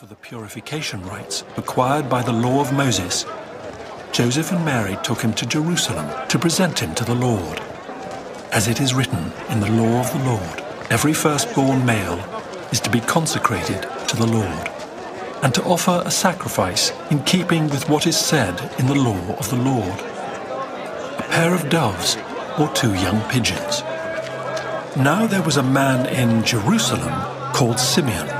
for the purification rites required by the law of Moses, Joseph and Mary took him to Jerusalem to present him to the Lord. As it is written in the law of the Lord, every firstborn male is to be consecrated to the Lord, and to offer a sacrifice in keeping with what is said in the law of the Lord a pair of doves or two young pigeons. Now there was a man in Jerusalem called Simeon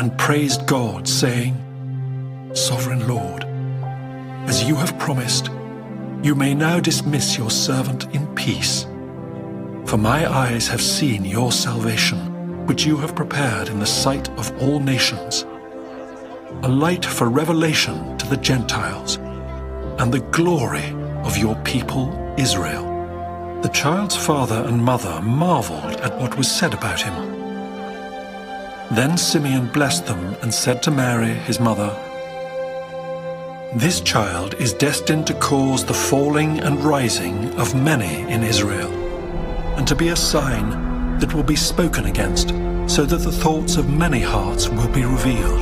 and praised God, saying, Sovereign Lord, as you have promised, you may now dismiss your servant in peace. For my eyes have seen your salvation, which you have prepared in the sight of all nations, a light for revelation to the Gentiles, and the glory of your people Israel. The child's father and mother marveled at what was said about him. Then Simeon blessed them and said to Mary, his mother, This child is destined to cause the falling and rising of many in Israel, and to be a sign that will be spoken against, so that the thoughts of many hearts will be revealed,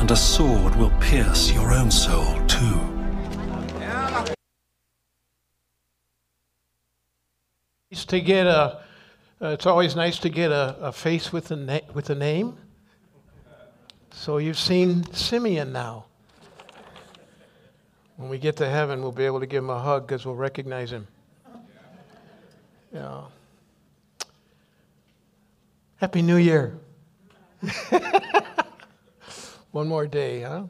and a sword will pierce your own soul too. To get a uh, it's always nice to get a, a face with a, na- with a name. So you've seen Simeon now. When we get to heaven, we'll be able to give him a hug because we'll recognize him. Yeah. Happy New Year. One more day, huh?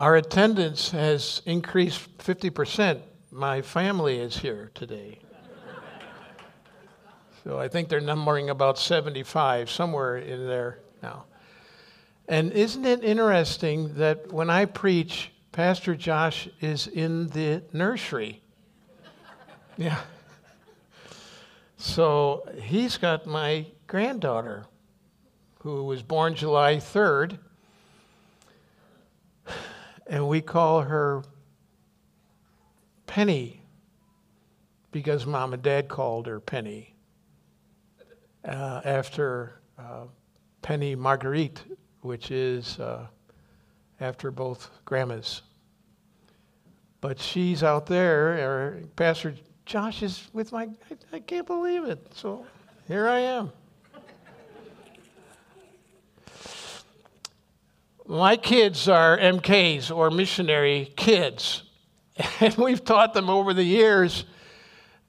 Our attendance has increased 50%. My family is here today. So I think they're numbering about 75, somewhere in there now. And isn't it interesting that when I preach, Pastor Josh is in the nursery? yeah. So he's got my granddaughter, who was born July 3rd, and we call her Penny because mom and dad called her Penny uh, after uh, Penny Marguerite, which is uh, after both grandmas. But she's out there, or Pastor Josh is with my, I, I can't believe it. So here I am. My kids are MKs or missionary kids. And we've taught them over the years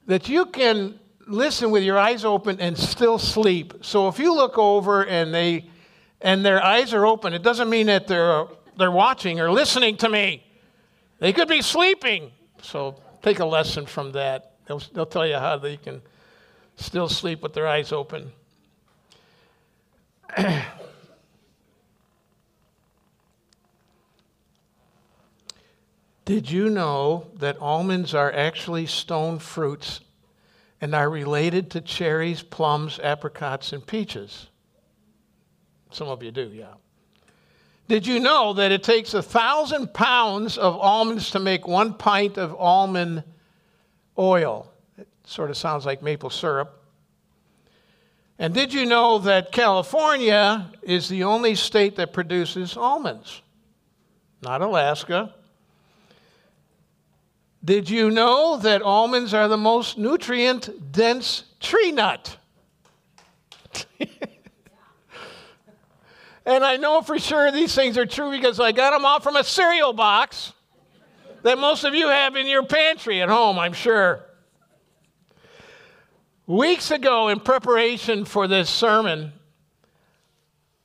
that you can listen with your eyes open and still sleep. So if you look over and they and their eyes are open, it doesn't mean that they're they're watching or listening to me. They could be sleeping. So take a lesson from that. They'll, they'll tell you how they can still sleep with their eyes open. Did you know that almonds are actually stone fruits and are related to cherries, plums, apricots, and peaches. Some of you do, yeah. Did you know that it takes a thousand pounds of almonds to make one pint of almond oil? It sort of sounds like maple syrup. And did you know that California is the only state that produces almonds? Not Alaska, did you know that almonds are the most nutrient dense tree nut? and I know for sure these things are true because I got them all from a cereal box that most of you have in your pantry at home, I'm sure. Weeks ago, in preparation for this sermon,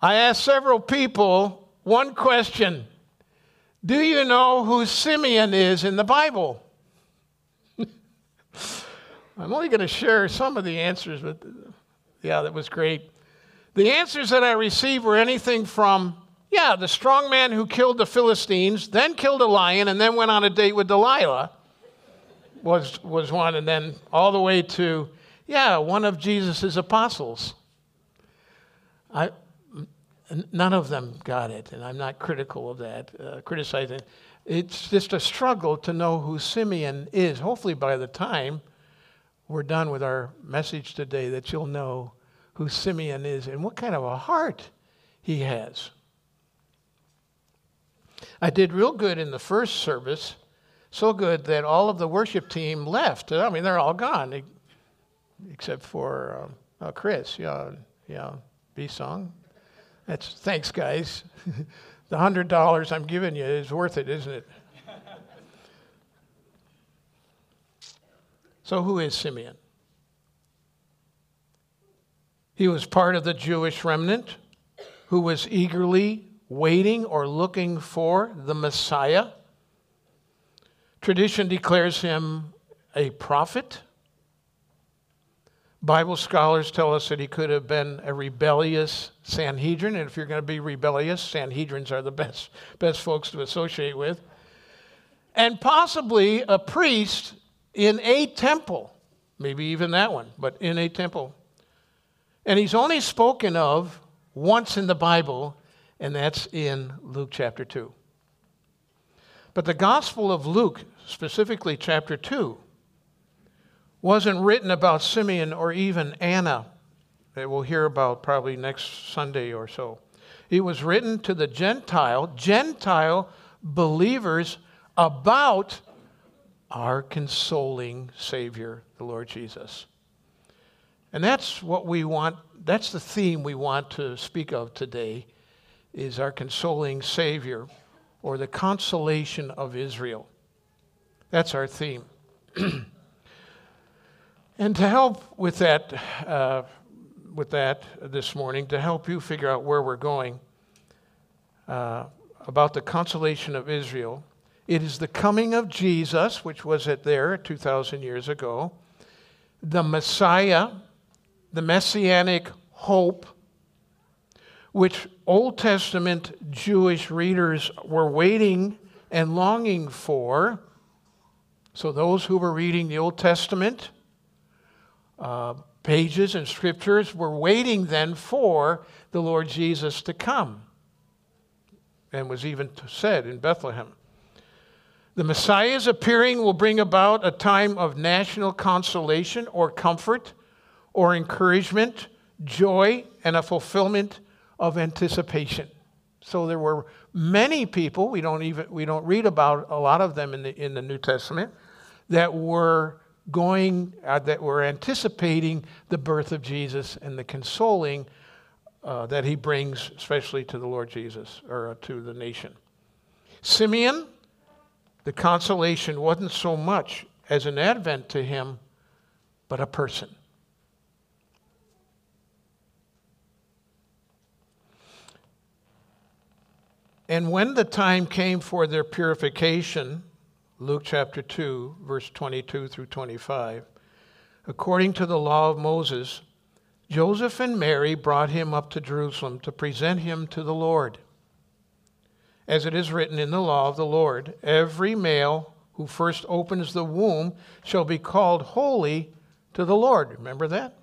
I asked several people one question Do you know who Simeon is in the Bible? I'm only going to share some of the answers, but yeah, that was great. The answers that I received were anything from Yeah, the strong man who killed the Philistines, then killed a lion, and then went on a date with Delilah was, was one. And then all the way to, yeah, one of Jesus' apostles. I, none of them got it, and I'm not critical of that, uh, criticizing. It's just a struggle to know who Simeon is. Hopefully, by the time we're done with our message today, that you'll know who Simeon is and what kind of a heart he has. I did real good in the first service, so good that all of the worship team left. I mean, they're all gone, except for um, uh, Chris. Yeah, yeah, B song. That's thanks, guys. the hundred dollars I'm giving you is worth it, isn't it? so, who is Simeon? He was part of the Jewish remnant who was eagerly waiting or looking for the Messiah. Tradition declares him a prophet. Bible scholars tell us that he could have been a rebellious Sanhedrin, and if you're going to be rebellious, Sanhedrins are the best, best folks to associate with. And possibly a priest in a temple, maybe even that one, but in a temple. And he's only spoken of once in the Bible, and that's in Luke chapter 2. But the Gospel of Luke, specifically chapter 2, wasn't written about Simeon or even Anna, that we'll hear about probably next Sunday or so. It was written to the Gentile, Gentile believers about our consoling Savior, the Lord Jesus. And that's what we want, that's the theme we want to speak of today is our consoling Savior or the consolation of Israel. That's our theme. and to help with that, uh, with that this morning, to help you figure out where we're going uh, about the consolation of Israel, it is the coming of Jesus, which was it there 2,000 years ago, the Messiah, the messianic hope which Old Testament Jewish readers were waiting and longing for. So, those who were reading the Old Testament uh, pages and scriptures were waiting then for the Lord Jesus to come, and was even said in Bethlehem. The Messiah's appearing will bring about a time of national consolation or comfort or encouragement, joy, and a fulfillment of anticipation. So there were many people, we don't even we don't read about a lot of them in the in the New Testament that were going uh, that were anticipating the birth of Jesus and the consoling uh, that he brings especially to the Lord Jesus or uh, to the nation. Simeon the consolation wasn't so much as an advent to him but a person. And when the time came for their purification, Luke chapter 2, verse 22 through 25, according to the law of Moses, Joseph and Mary brought him up to Jerusalem to present him to the Lord. As it is written in the law of the Lord, every male who first opens the womb shall be called holy to the Lord. Remember that?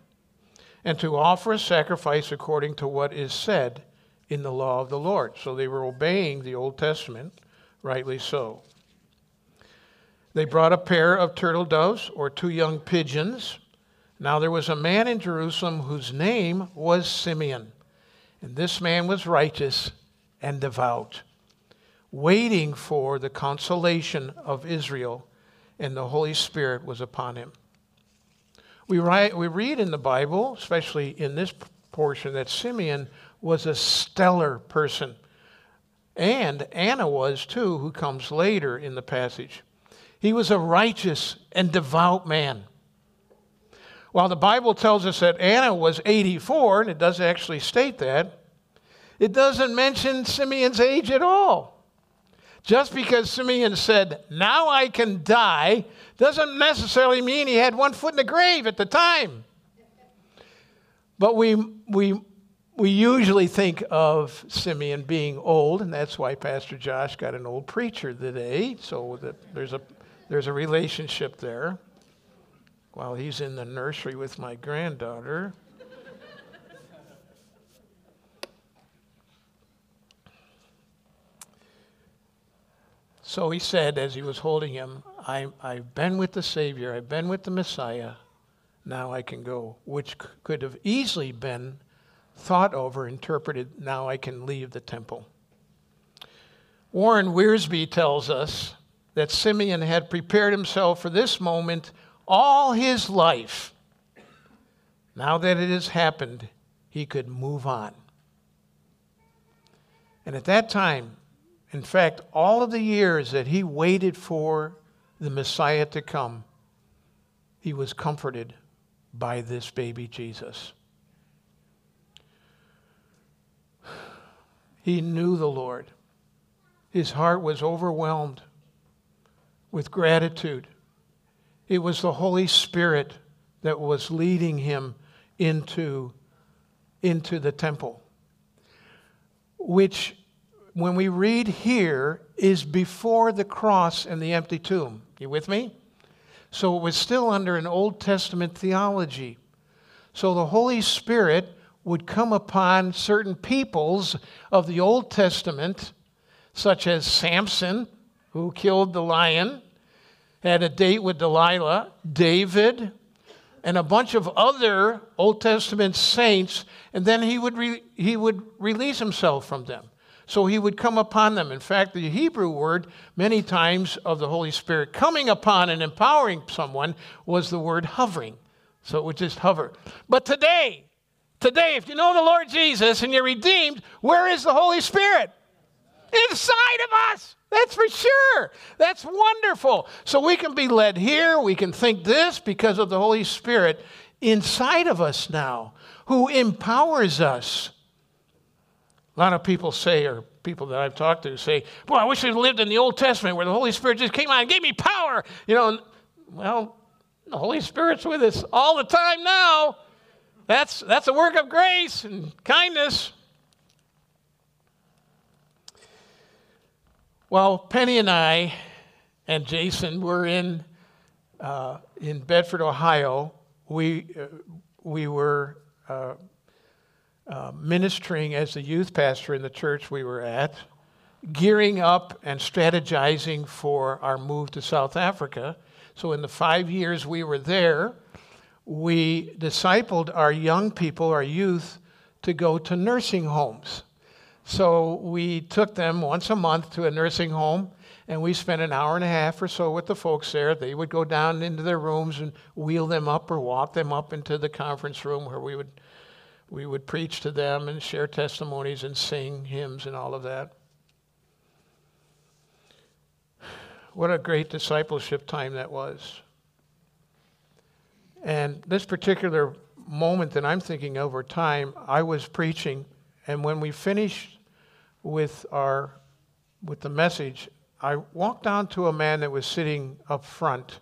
And to offer a sacrifice according to what is said in the law of the Lord. So they were obeying the Old Testament, rightly so. They brought a pair of turtle doves or two young pigeons. Now there was a man in Jerusalem whose name was Simeon. And this man was righteous and devout, waiting for the consolation of Israel, and the Holy Spirit was upon him. We, write, we read in the Bible, especially in this portion, that Simeon was a stellar person. And Anna was too, who comes later in the passage. He was a righteous and devout man. While the Bible tells us that Anna was 84, and it does actually state that, it doesn't mention Simeon's age at all. Just because Simeon said, Now I can die, doesn't necessarily mean he had one foot in the grave at the time. But we, we we usually think of Simeon being old, and that's why Pastor Josh got an old preacher today. So that there's a there's a relationship there. While he's in the nursery with my granddaughter. So he said, as he was holding him, I, I've been with the Savior, I've been with the Messiah, now I can go, which could have easily been thought over, interpreted, now I can leave the temple. Warren Wiersbe tells us that Simeon had prepared himself for this moment all his life. Now that it has happened, he could move on. And at that time, in fact, all of the years that he waited for the Messiah to come, he was comforted by this baby Jesus. He knew the Lord. His heart was overwhelmed with gratitude. It was the Holy Spirit that was leading him into, into the temple, which, when we read here, is before the cross and the empty tomb. You with me? So it was still under an Old Testament theology. So the Holy Spirit would come upon certain peoples of the Old Testament, such as Samson, who killed the lion, had a date with Delilah, David, and a bunch of other Old Testament saints, and then he would, re- he would release himself from them. So he would come upon them. In fact, the Hebrew word, many times of the Holy Spirit coming upon and empowering someone, was the word hovering. So it would just hover. But today, today, if you know the Lord Jesus and you're redeemed, where is the Holy Spirit? Inside of us. That's for sure. That's wonderful. So we can be led here. We can think this because of the Holy Spirit inside of us now, who empowers us. A lot of people say, or people that I've talked to say, Boy, I wish I lived in the Old Testament where the Holy Spirit just came out and gave me power. You know, well, the Holy Spirit's with us all the time now. That's, that's a work of grace and kindness. Well, Penny and I and Jason were in, uh, in Bedford, Ohio. We, uh, we were uh, uh, ministering as the youth pastor in the church we were at, gearing up and strategizing for our move to South Africa. So, in the five years we were there, we discipled our young people, our youth, to go to nursing homes. So we took them once a month to a nursing home, and we spent an hour and a half or so with the folks there. They would go down into their rooms and wheel them up or walk them up into the conference room where we would we would preach to them and share testimonies and sing hymns and all of that. What a great discipleship time that was. And this particular moment that I'm thinking over time, I was preaching, and when we finished with our with the message, I walked down to a man that was sitting up front,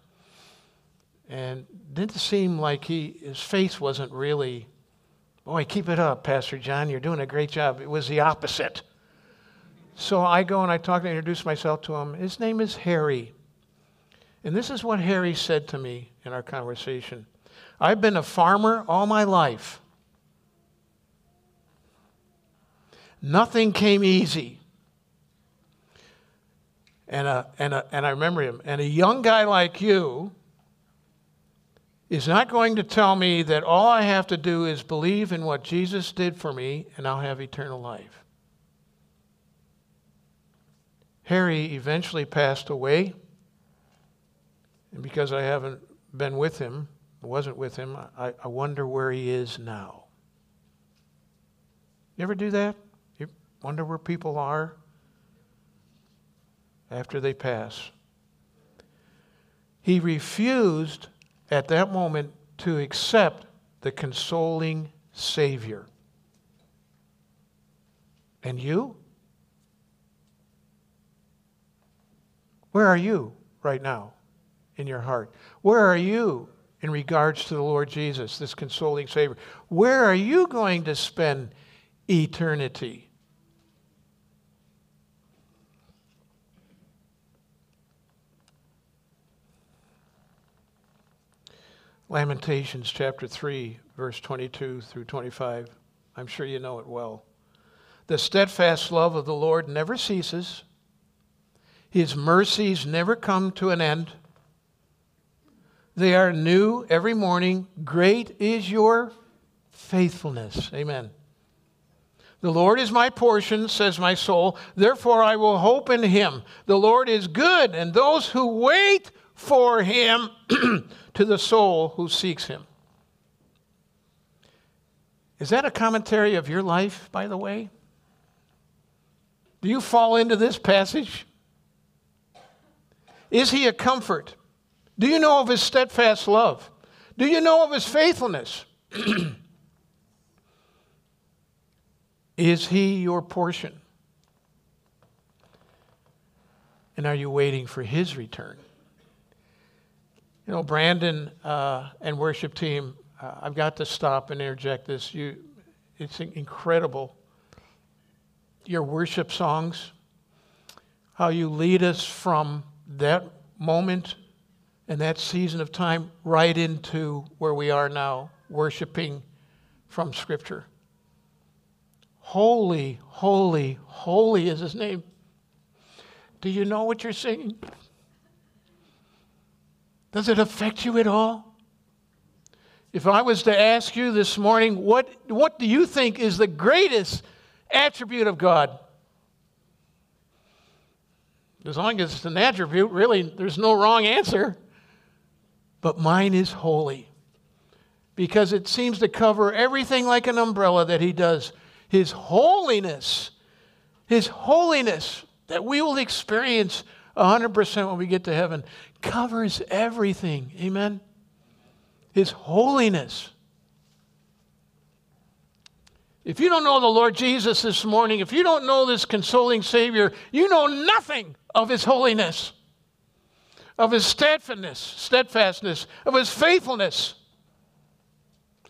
and didn't seem like he his face wasn't really. Boy, keep it up, Pastor John. You're doing a great job. It was the opposite. So I go and I talk and introduce myself to him. His name is Harry. And this is what Harry said to me in our conversation I've been a farmer all my life. Nothing came easy. And, a, and, a, and I remember him. And a young guy like you is not going to tell me that all I have to do is believe in what Jesus did for me and I'll have eternal life. Harry eventually passed away. And because I haven't been with him, wasn't with him, I, I wonder where he is now. You ever do that? Wonder where people are after they pass. He refused at that moment to accept the consoling Savior. And you? Where are you right now in your heart? Where are you in regards to the Lord Jesus, this consoling Savior? Where are you going to spend eternity. Lamentations chapter 3, verse 22 through 25. I'm sure you know it well. The steadfast love of the Lord never ceases, His mercies never come to an end. They are new every morning. Great is your faithfulness. Amen. The Lord is my portion, says my soul. Therefore, I will hope in him. The Lord is good, and those who wait for him to the soul who seeks him. Is that a commentary of your life, by the way? Do you fall into this passage? Is he a comfort? Do you know of his steadfast love? Do you know of his faithfulness? Is he your portion? And are you waiting for his return? You know, Brandon uh, and worship team, uh, I've got to stop and interject this. You, it's incredible. Your worship songs, how you lead us from that moment and that season of time right into where we are now, worshiping from Scripture. Holy, holy, holy is his name. Do you know what you're singing? Does it affect you at all? If I was to ask you this morning, what, what do you think is the greatest attribute of God? As long as it's an attribute, really, there's no wrong answer. But mine is holy because it seems to cover everything like an umbrella that He does. His holiness, His holiness that we will experience 100% when we get to heaven covers everything. Amen? His holiness. If you don't know the Lord Jesus this morning, if you don't know this consoling Savior, you know nothing of His holiness, of His steadfastness, steadfastness, of His faithfulness.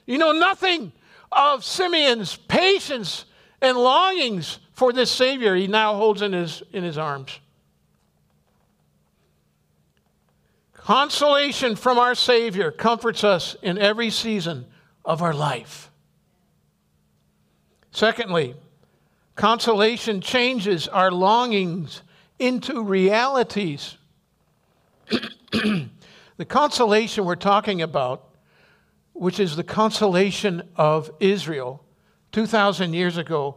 You know nothing of Simeon's patience and longings for this Savior he now holds in his, in his arms. Consolation from our Savior comforts us in every season of our life. Secondly, consolation changes our longings into realities. the consolation we're talking about which is the consolation of Israel 2,000 years ago,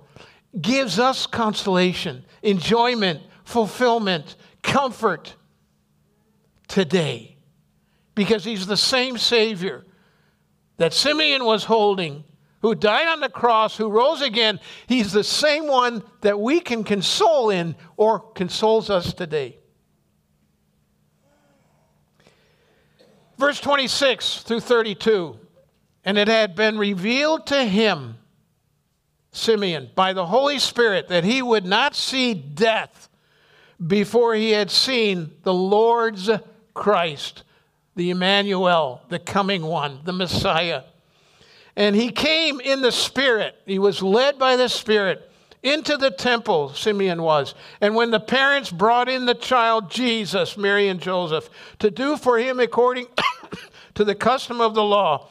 gives us consolation, enjoyment, fulfillment, comfort today. Because he's the same Savior that Simeon was holding, who died on the cross, who rose again. He's the same one that we can console in or consoles us today. Verse 26 through 32. And it had been revealed to him, Simeon, by the Holy Spirit, that he would not see death before he had seen the Lord's Christ, the Emmanuel, the coming one, the Messiah. And he came in the Spirit. He was led by the Spirit into the temple, Simeon was. And when the parents brought in the child Jesus, Mary and Joseph, to do for him according to the custom of the law,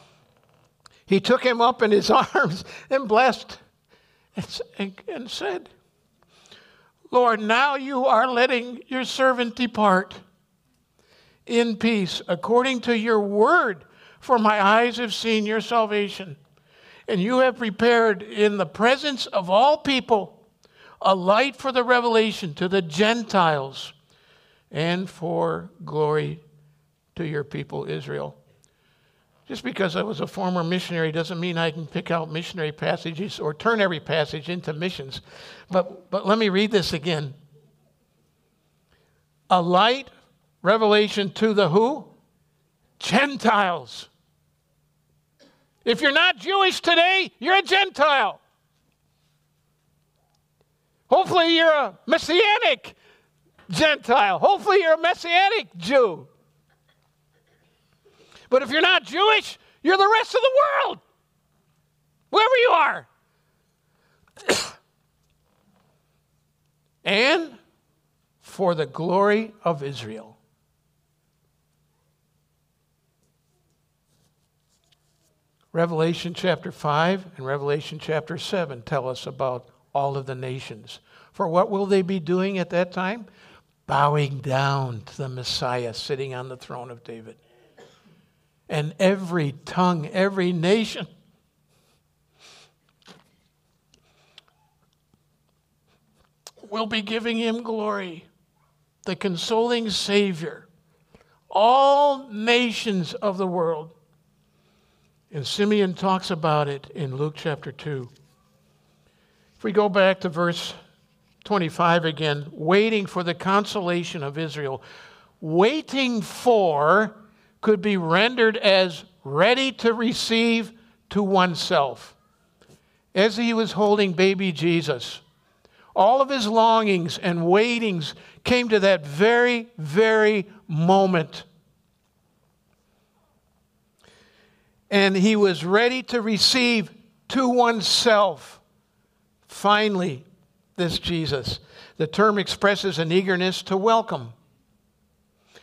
he took him up in his arms and blessed and said, Lord, now you are letting your servant depart in peace according to your word, for my eyes have seen your salvation. And you have prepared in the presence of all people a light for the revelation to the Gentiles and for glory to your people Israel. Just because I was a former missionary doesn't mean I can pick out missionary passages or turn every passage into missions. But, but let me read this again. A light revelation to the who? Gentiles. If you're not Jewish today, you're a Gentile. Hopefully, you're a Messianic Gentile. Hopefully, you're a Messianic Jew. But if you're not Jewish, you're the rest of the world, wherever you are. and for the glory of Israel. Revelation chapter 5 and Revelation chapter 7 tell us about all of the nations. For what will they be doing at that time? Bowing down to the Messiah sitting on the throne of David. And every tongue, every nation will be giving him glory. The consoling Savior. All nations of the world and Simeon talks about it in Luke chapter 2. If we go back to verse 25 again, waiting for the consolation of Israel, waiting for could be rendered as ready to receive to oneself. As he was holding baby Jesus, all of his longings and waitings came to that very, very moment and he was ready to receive to oneself, finally, this Jesus. The term expresses an eagerness to welcome.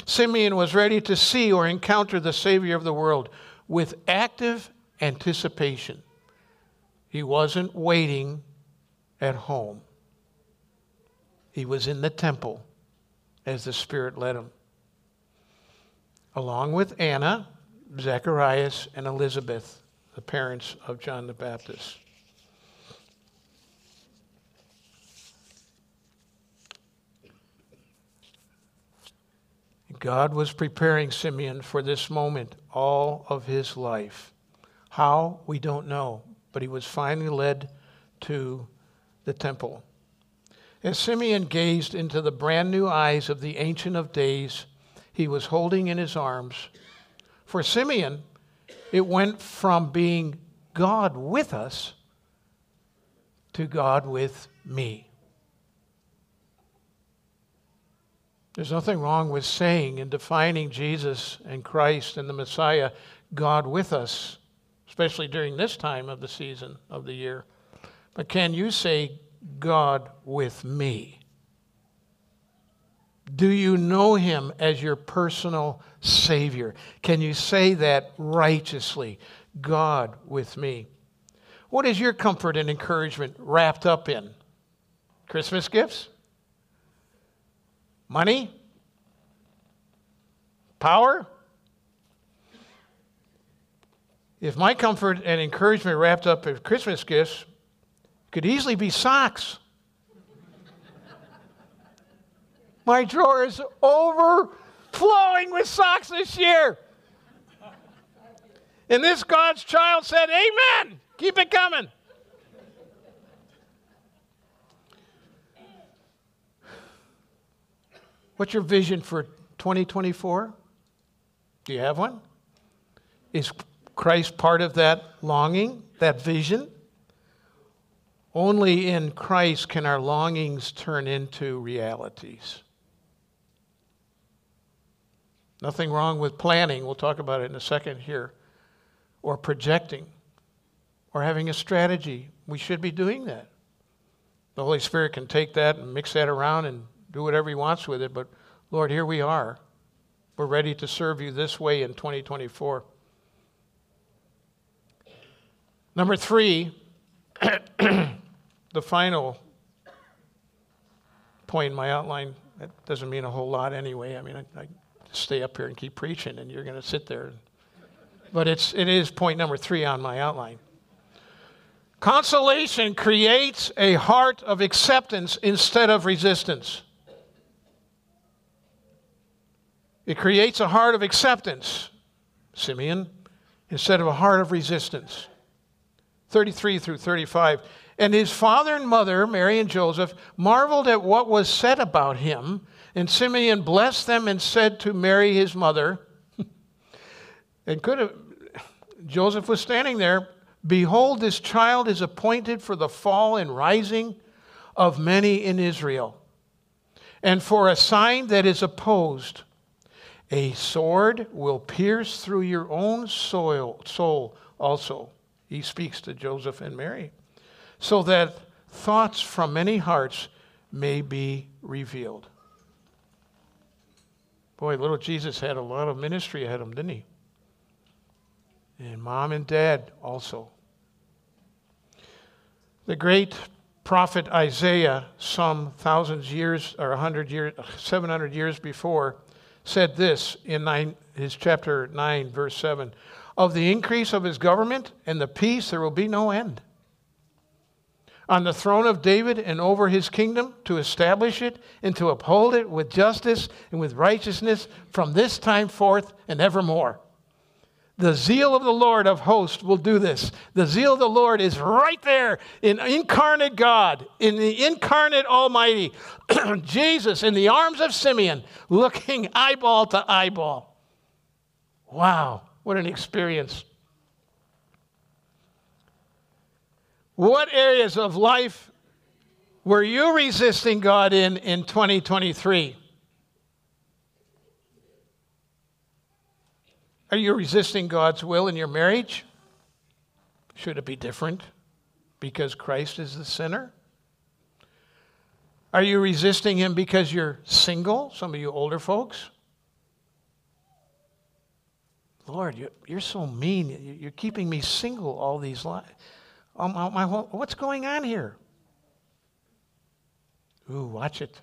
Simeon was ready to see or encounter the Savior of the world with active anticipation. He wasn't waiting at home, he was in the temple as the Spirit led him. Along with Anna, Zacharias and Elizabeth, the parents of John the Baptist. God was preparing Simeon for this moment all of his life. How? We don't know. But he was finally led to the temple. As Simeon gazed into the brand new eyes of the Ancient of Days, he was holding in his arms for Simeon, it went from being God with us to God with me. There's nothing wrong with saying and defining Jesus and Christ and the Messiah God with us, especially during this time of the season of the year. But can you say God with me? Do you know him as your personal Savior? Can you say that righteously? God with me. What is your comfort and encouragement wrapped up in? Christmas gifts? Money? Power? If my comfort and encouragement wrapped up in Christmas gifts could easily be socks. My drawer is overflowing with socks this year. And this God's child said, Amen. Keep it coming. What's your vision for 2024? Do you have one? Is Christ part of that longing, that vision? Only in Christ can our longings turn into realities. Nothing wrong with planning. We'll talk about it in a second here. Or projecting. Or having a strategy. We should be doing that. The Holy Spirit can take that and mix that around and do whatever He wants with it. But Lord, here we are. We're ready to serve you this way in 2024. Number three, the final point in my outline, that doesn't mean a whole lot anyway. I mean, I, I stay up here and keep preaching, and you're going to sit there. But it's, it is point number three on my outline. Consolation creates a heart of acceptance instead of resistance. It creates a heart of acceptance, Simeon, instead of a heart of resistance. 33 through 35. And his father and mother, Mary and Joseph, marveled at what was said about him. And Simeon blessed them and said to Mary, his mother, and could have, Joseph was standing there, Behold, this child is appointed for the fall and rising of many in Israel, and for a sign that is opposed. A sword will pierce through your own soil, soul also. He speaks to Joseph and Mary. So that thoughts from many hearts may be revealed. Boy, little Jesus had a lot of ministry ahead of him, didn't he? And mom and dad also. The great prophet Isaiah, some thousands years or 100 years, 700 years before, said this in nine, his chapter 9, verse 7 Of the increase of his government and the peace, there will be no end. On the throne of David and over his kingdom, to establish it and to uphold it with justice and with righteousness from this time forth and evermore. The zeal of the Lord of hosts will do this. The zeal of the Lord is right there in incarnate God, in the incarnate Almighty, Jesus in the arms of Simeon, looking eyeball to eyeball. Wow, what an experience. What areas of life were you resisting God in in 2023? Are you resisting God's will in your marriage? Should it be different because Christ is the sinner? Are you resisting Him because you're single? Some of you older folks. Lord, you're so mean. You're keeping me single all these lives. Oh, what's going on here? Ooh, watch it.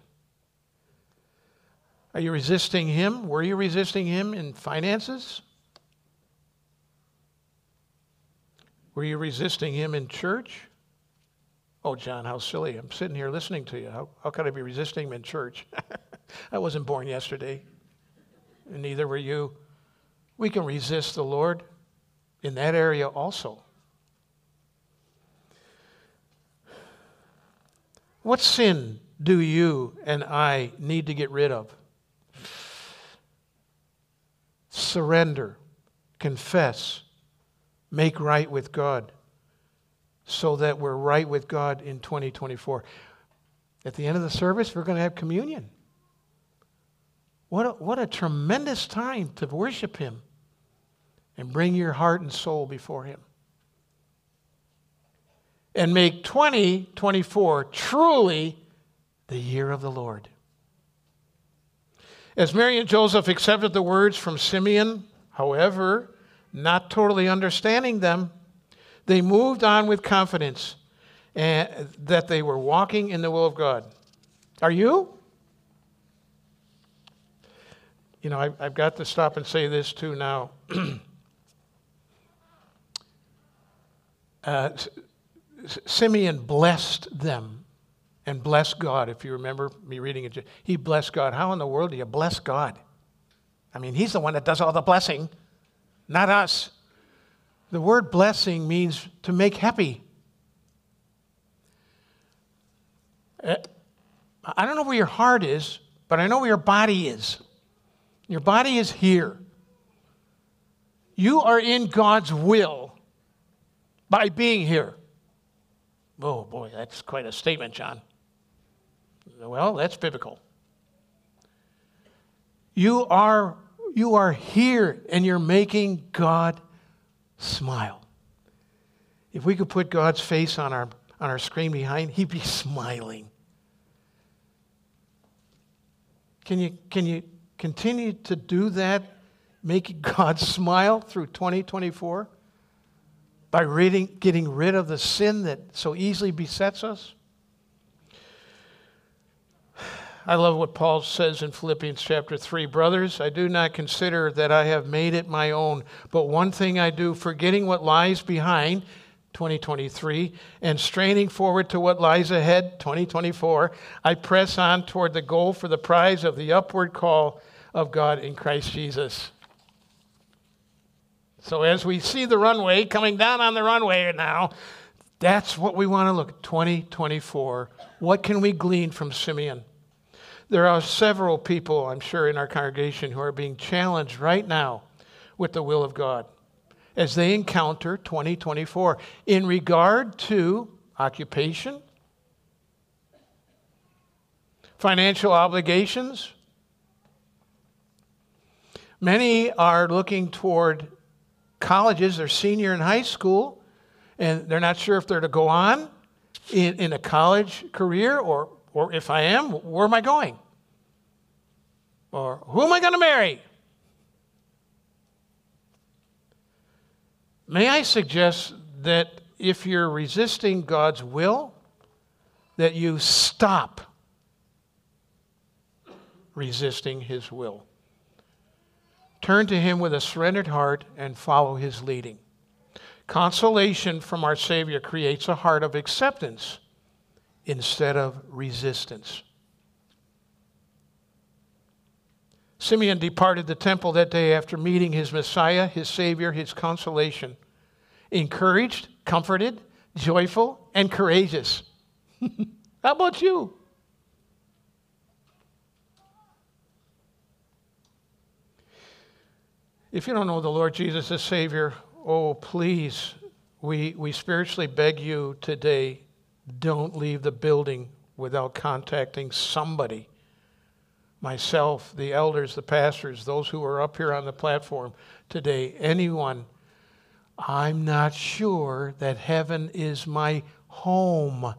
Are you resisting Him? Were you resisting Him in finances? Were you resisting him in church? Oh, John, how silly. I'm sitting here listening to you. How, how could I be resisting him in church? I wasn't born yesterday, and neither were you. We can resist the Lord in that area also. What sin do you and I need to get rid of? Surrender, confess, make right with God so that we're right with God in 2024. At the end of the service, we're going to have communion. What a, what a tremendous time to worship Him and bring your heart and soul before Him. And make 2024 truly the year of the Lord. As Mary and Joseph accepted the words from Simeon, however, not totally understanding them, they moved on with confidence and, that they were walking in the will of God. Are you? You know, I, I've got to stop and say this too now. uh, Simeon blessed them and blessed God. If you remember me reading it, he blessed God. How in the world do you bless God? I mean, he's the one that does all the blessing not us. The word blessing means to make happy. Eh, I don't know where your heart is, but I know where your body is. Your body is here. You are in God's will by being here. Oh boy, that's quite a statement, John. Well, that's biblical. You are you are here and you're making God smile. If we could put God's face on our, on our screen behind, He'd be smiling. Can you, can you continue to do that, making God smile through 2024? By reading, getting rid of the sin that so easily besets us? I love what Paul says in Philippians chapter 3. Brothers, I do not consider that I have made it my own, but one thing I do, forgetting what lies behind, 2023, and straining forward to what lies ahead, 2024, I press on toward the goal for the prize of the upward call of God in Christ Jesus. So as we see the runway coming down on the runway now, that's what we want to look at 2024. What can we glean from Simeon? There are several people, I'm sure, in our congregation who are being challenged right now with the will of God as they encounter 2024 in regard to occupation, financial obligations. Many are looking toward colleges, they're senior in high school, and they're not sure if they're to go on in, in a college career, or, or if I am, where am I going? Or who am I going to marry? May I suggest that if you're resisting God's will, that you stop resisting His will. Turn to Him with a surrendered heart and follow His leading. Consolation from our Savior creates a heart of acceptance instead of resistance. Simeon departed the temple that day after meeting his Messiah, his Savior, his consolation, encouraged, comforted, joyful, and courageous. How about you? If you don't know the Lord Jesus as Savior, oh, please, we, we spiritually beg you today don't leave the building without contacting somebody. Myself, the elders, the pastors, those who are up here on the platform today, anyone. I'm not sure that heaven is my home.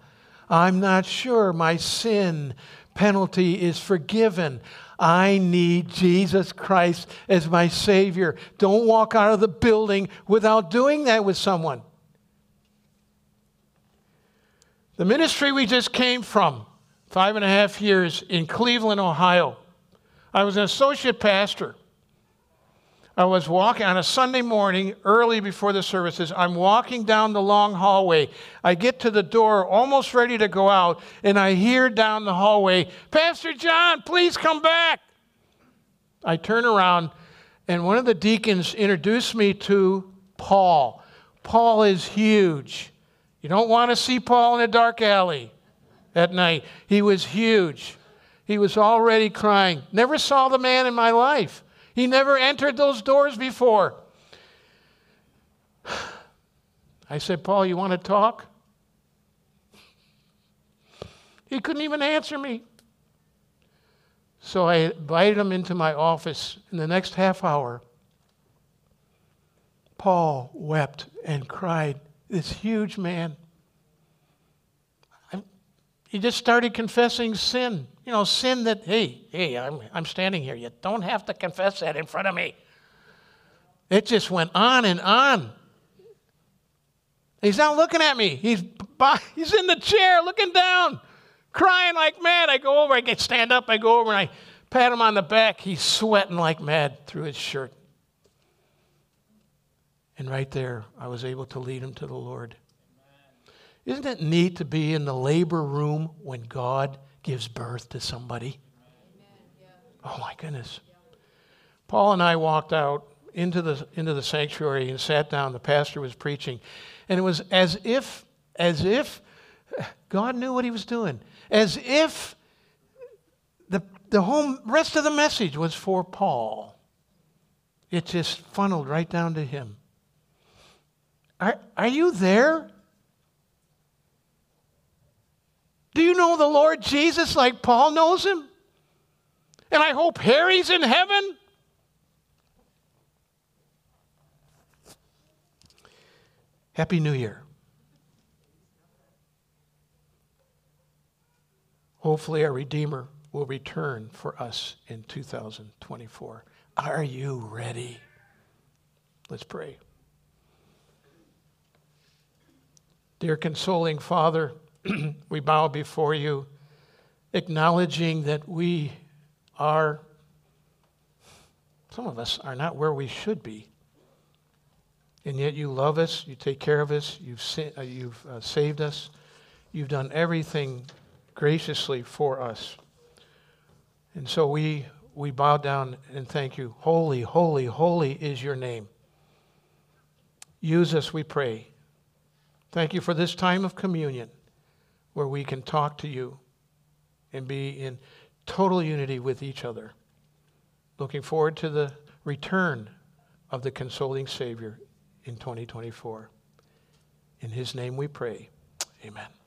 I'm not sure my sin penalty is forgiven. I need Jesus Christ as my Savior. Don't walk out of the building without doing that with someone. The ministry we just came from, five and a half years in Cleveland, Ohio, I was an associate pastor. I was walking on a Sunday morning early before the services. I'm walking down the long hallway. I get to the door, almost ready to go out, and I hear down the hallway, Pastor John, please come back. I turn around, and one of the deacons introduced me to Paul. Paul is huge. You don't want to see Paul in a dark alley at night. He was huge. He was already crying. Never saw the man in my life. He never entered those doors before. I said, Paul, you want to talk? He couldn't even answer me. So I invited him into my office. In the next half hour, Paul wept and cried. This huge man. He just started confessing sin. You know, sin that, hey, hey, I'm, I'm standing here. You don't have to confess that in front of me. It just went on and on. He's not looking at me. He's, he's in the chair looking down, crying like mad. I go over, I get stand up, I go over and I pat him on the back. He's sweating like mad through his shirt. And right there, I was able to lead him to the Lord. Isn't it neat to be in the labor room when God gives birth to somebody? Oh my goodness. Paul and I walked out into the, into the sanctuary and sat down. The pastor was preaching. And it was as if, as if God knew what he was doing. As if the, the whole rest of the message was for Paul. It just funneled right down to him. Are, are you there? Do you know the Lord Jesus like Paul knows him? And I hope Harry's in heaven. Happy New Year. Hopefully, our Redeemer will return for us in 2024. Are you ready? Let's pray. Dear consoling Father, we bow before you, acknowledging that we are, some of us are not where we should be. And yet you love us, you take care of us, you've, sa- uh, you've uh, saved us, you've done everything graciously for us. And so we, we bow down and thank you. Holy, holy, holy is your name. Use us, we pray. Thank you for this time of communion where we can talk to you and be in total unity with each other. Looking forward to the return of the consoling Savior in 2024. In his name we pray. Amen.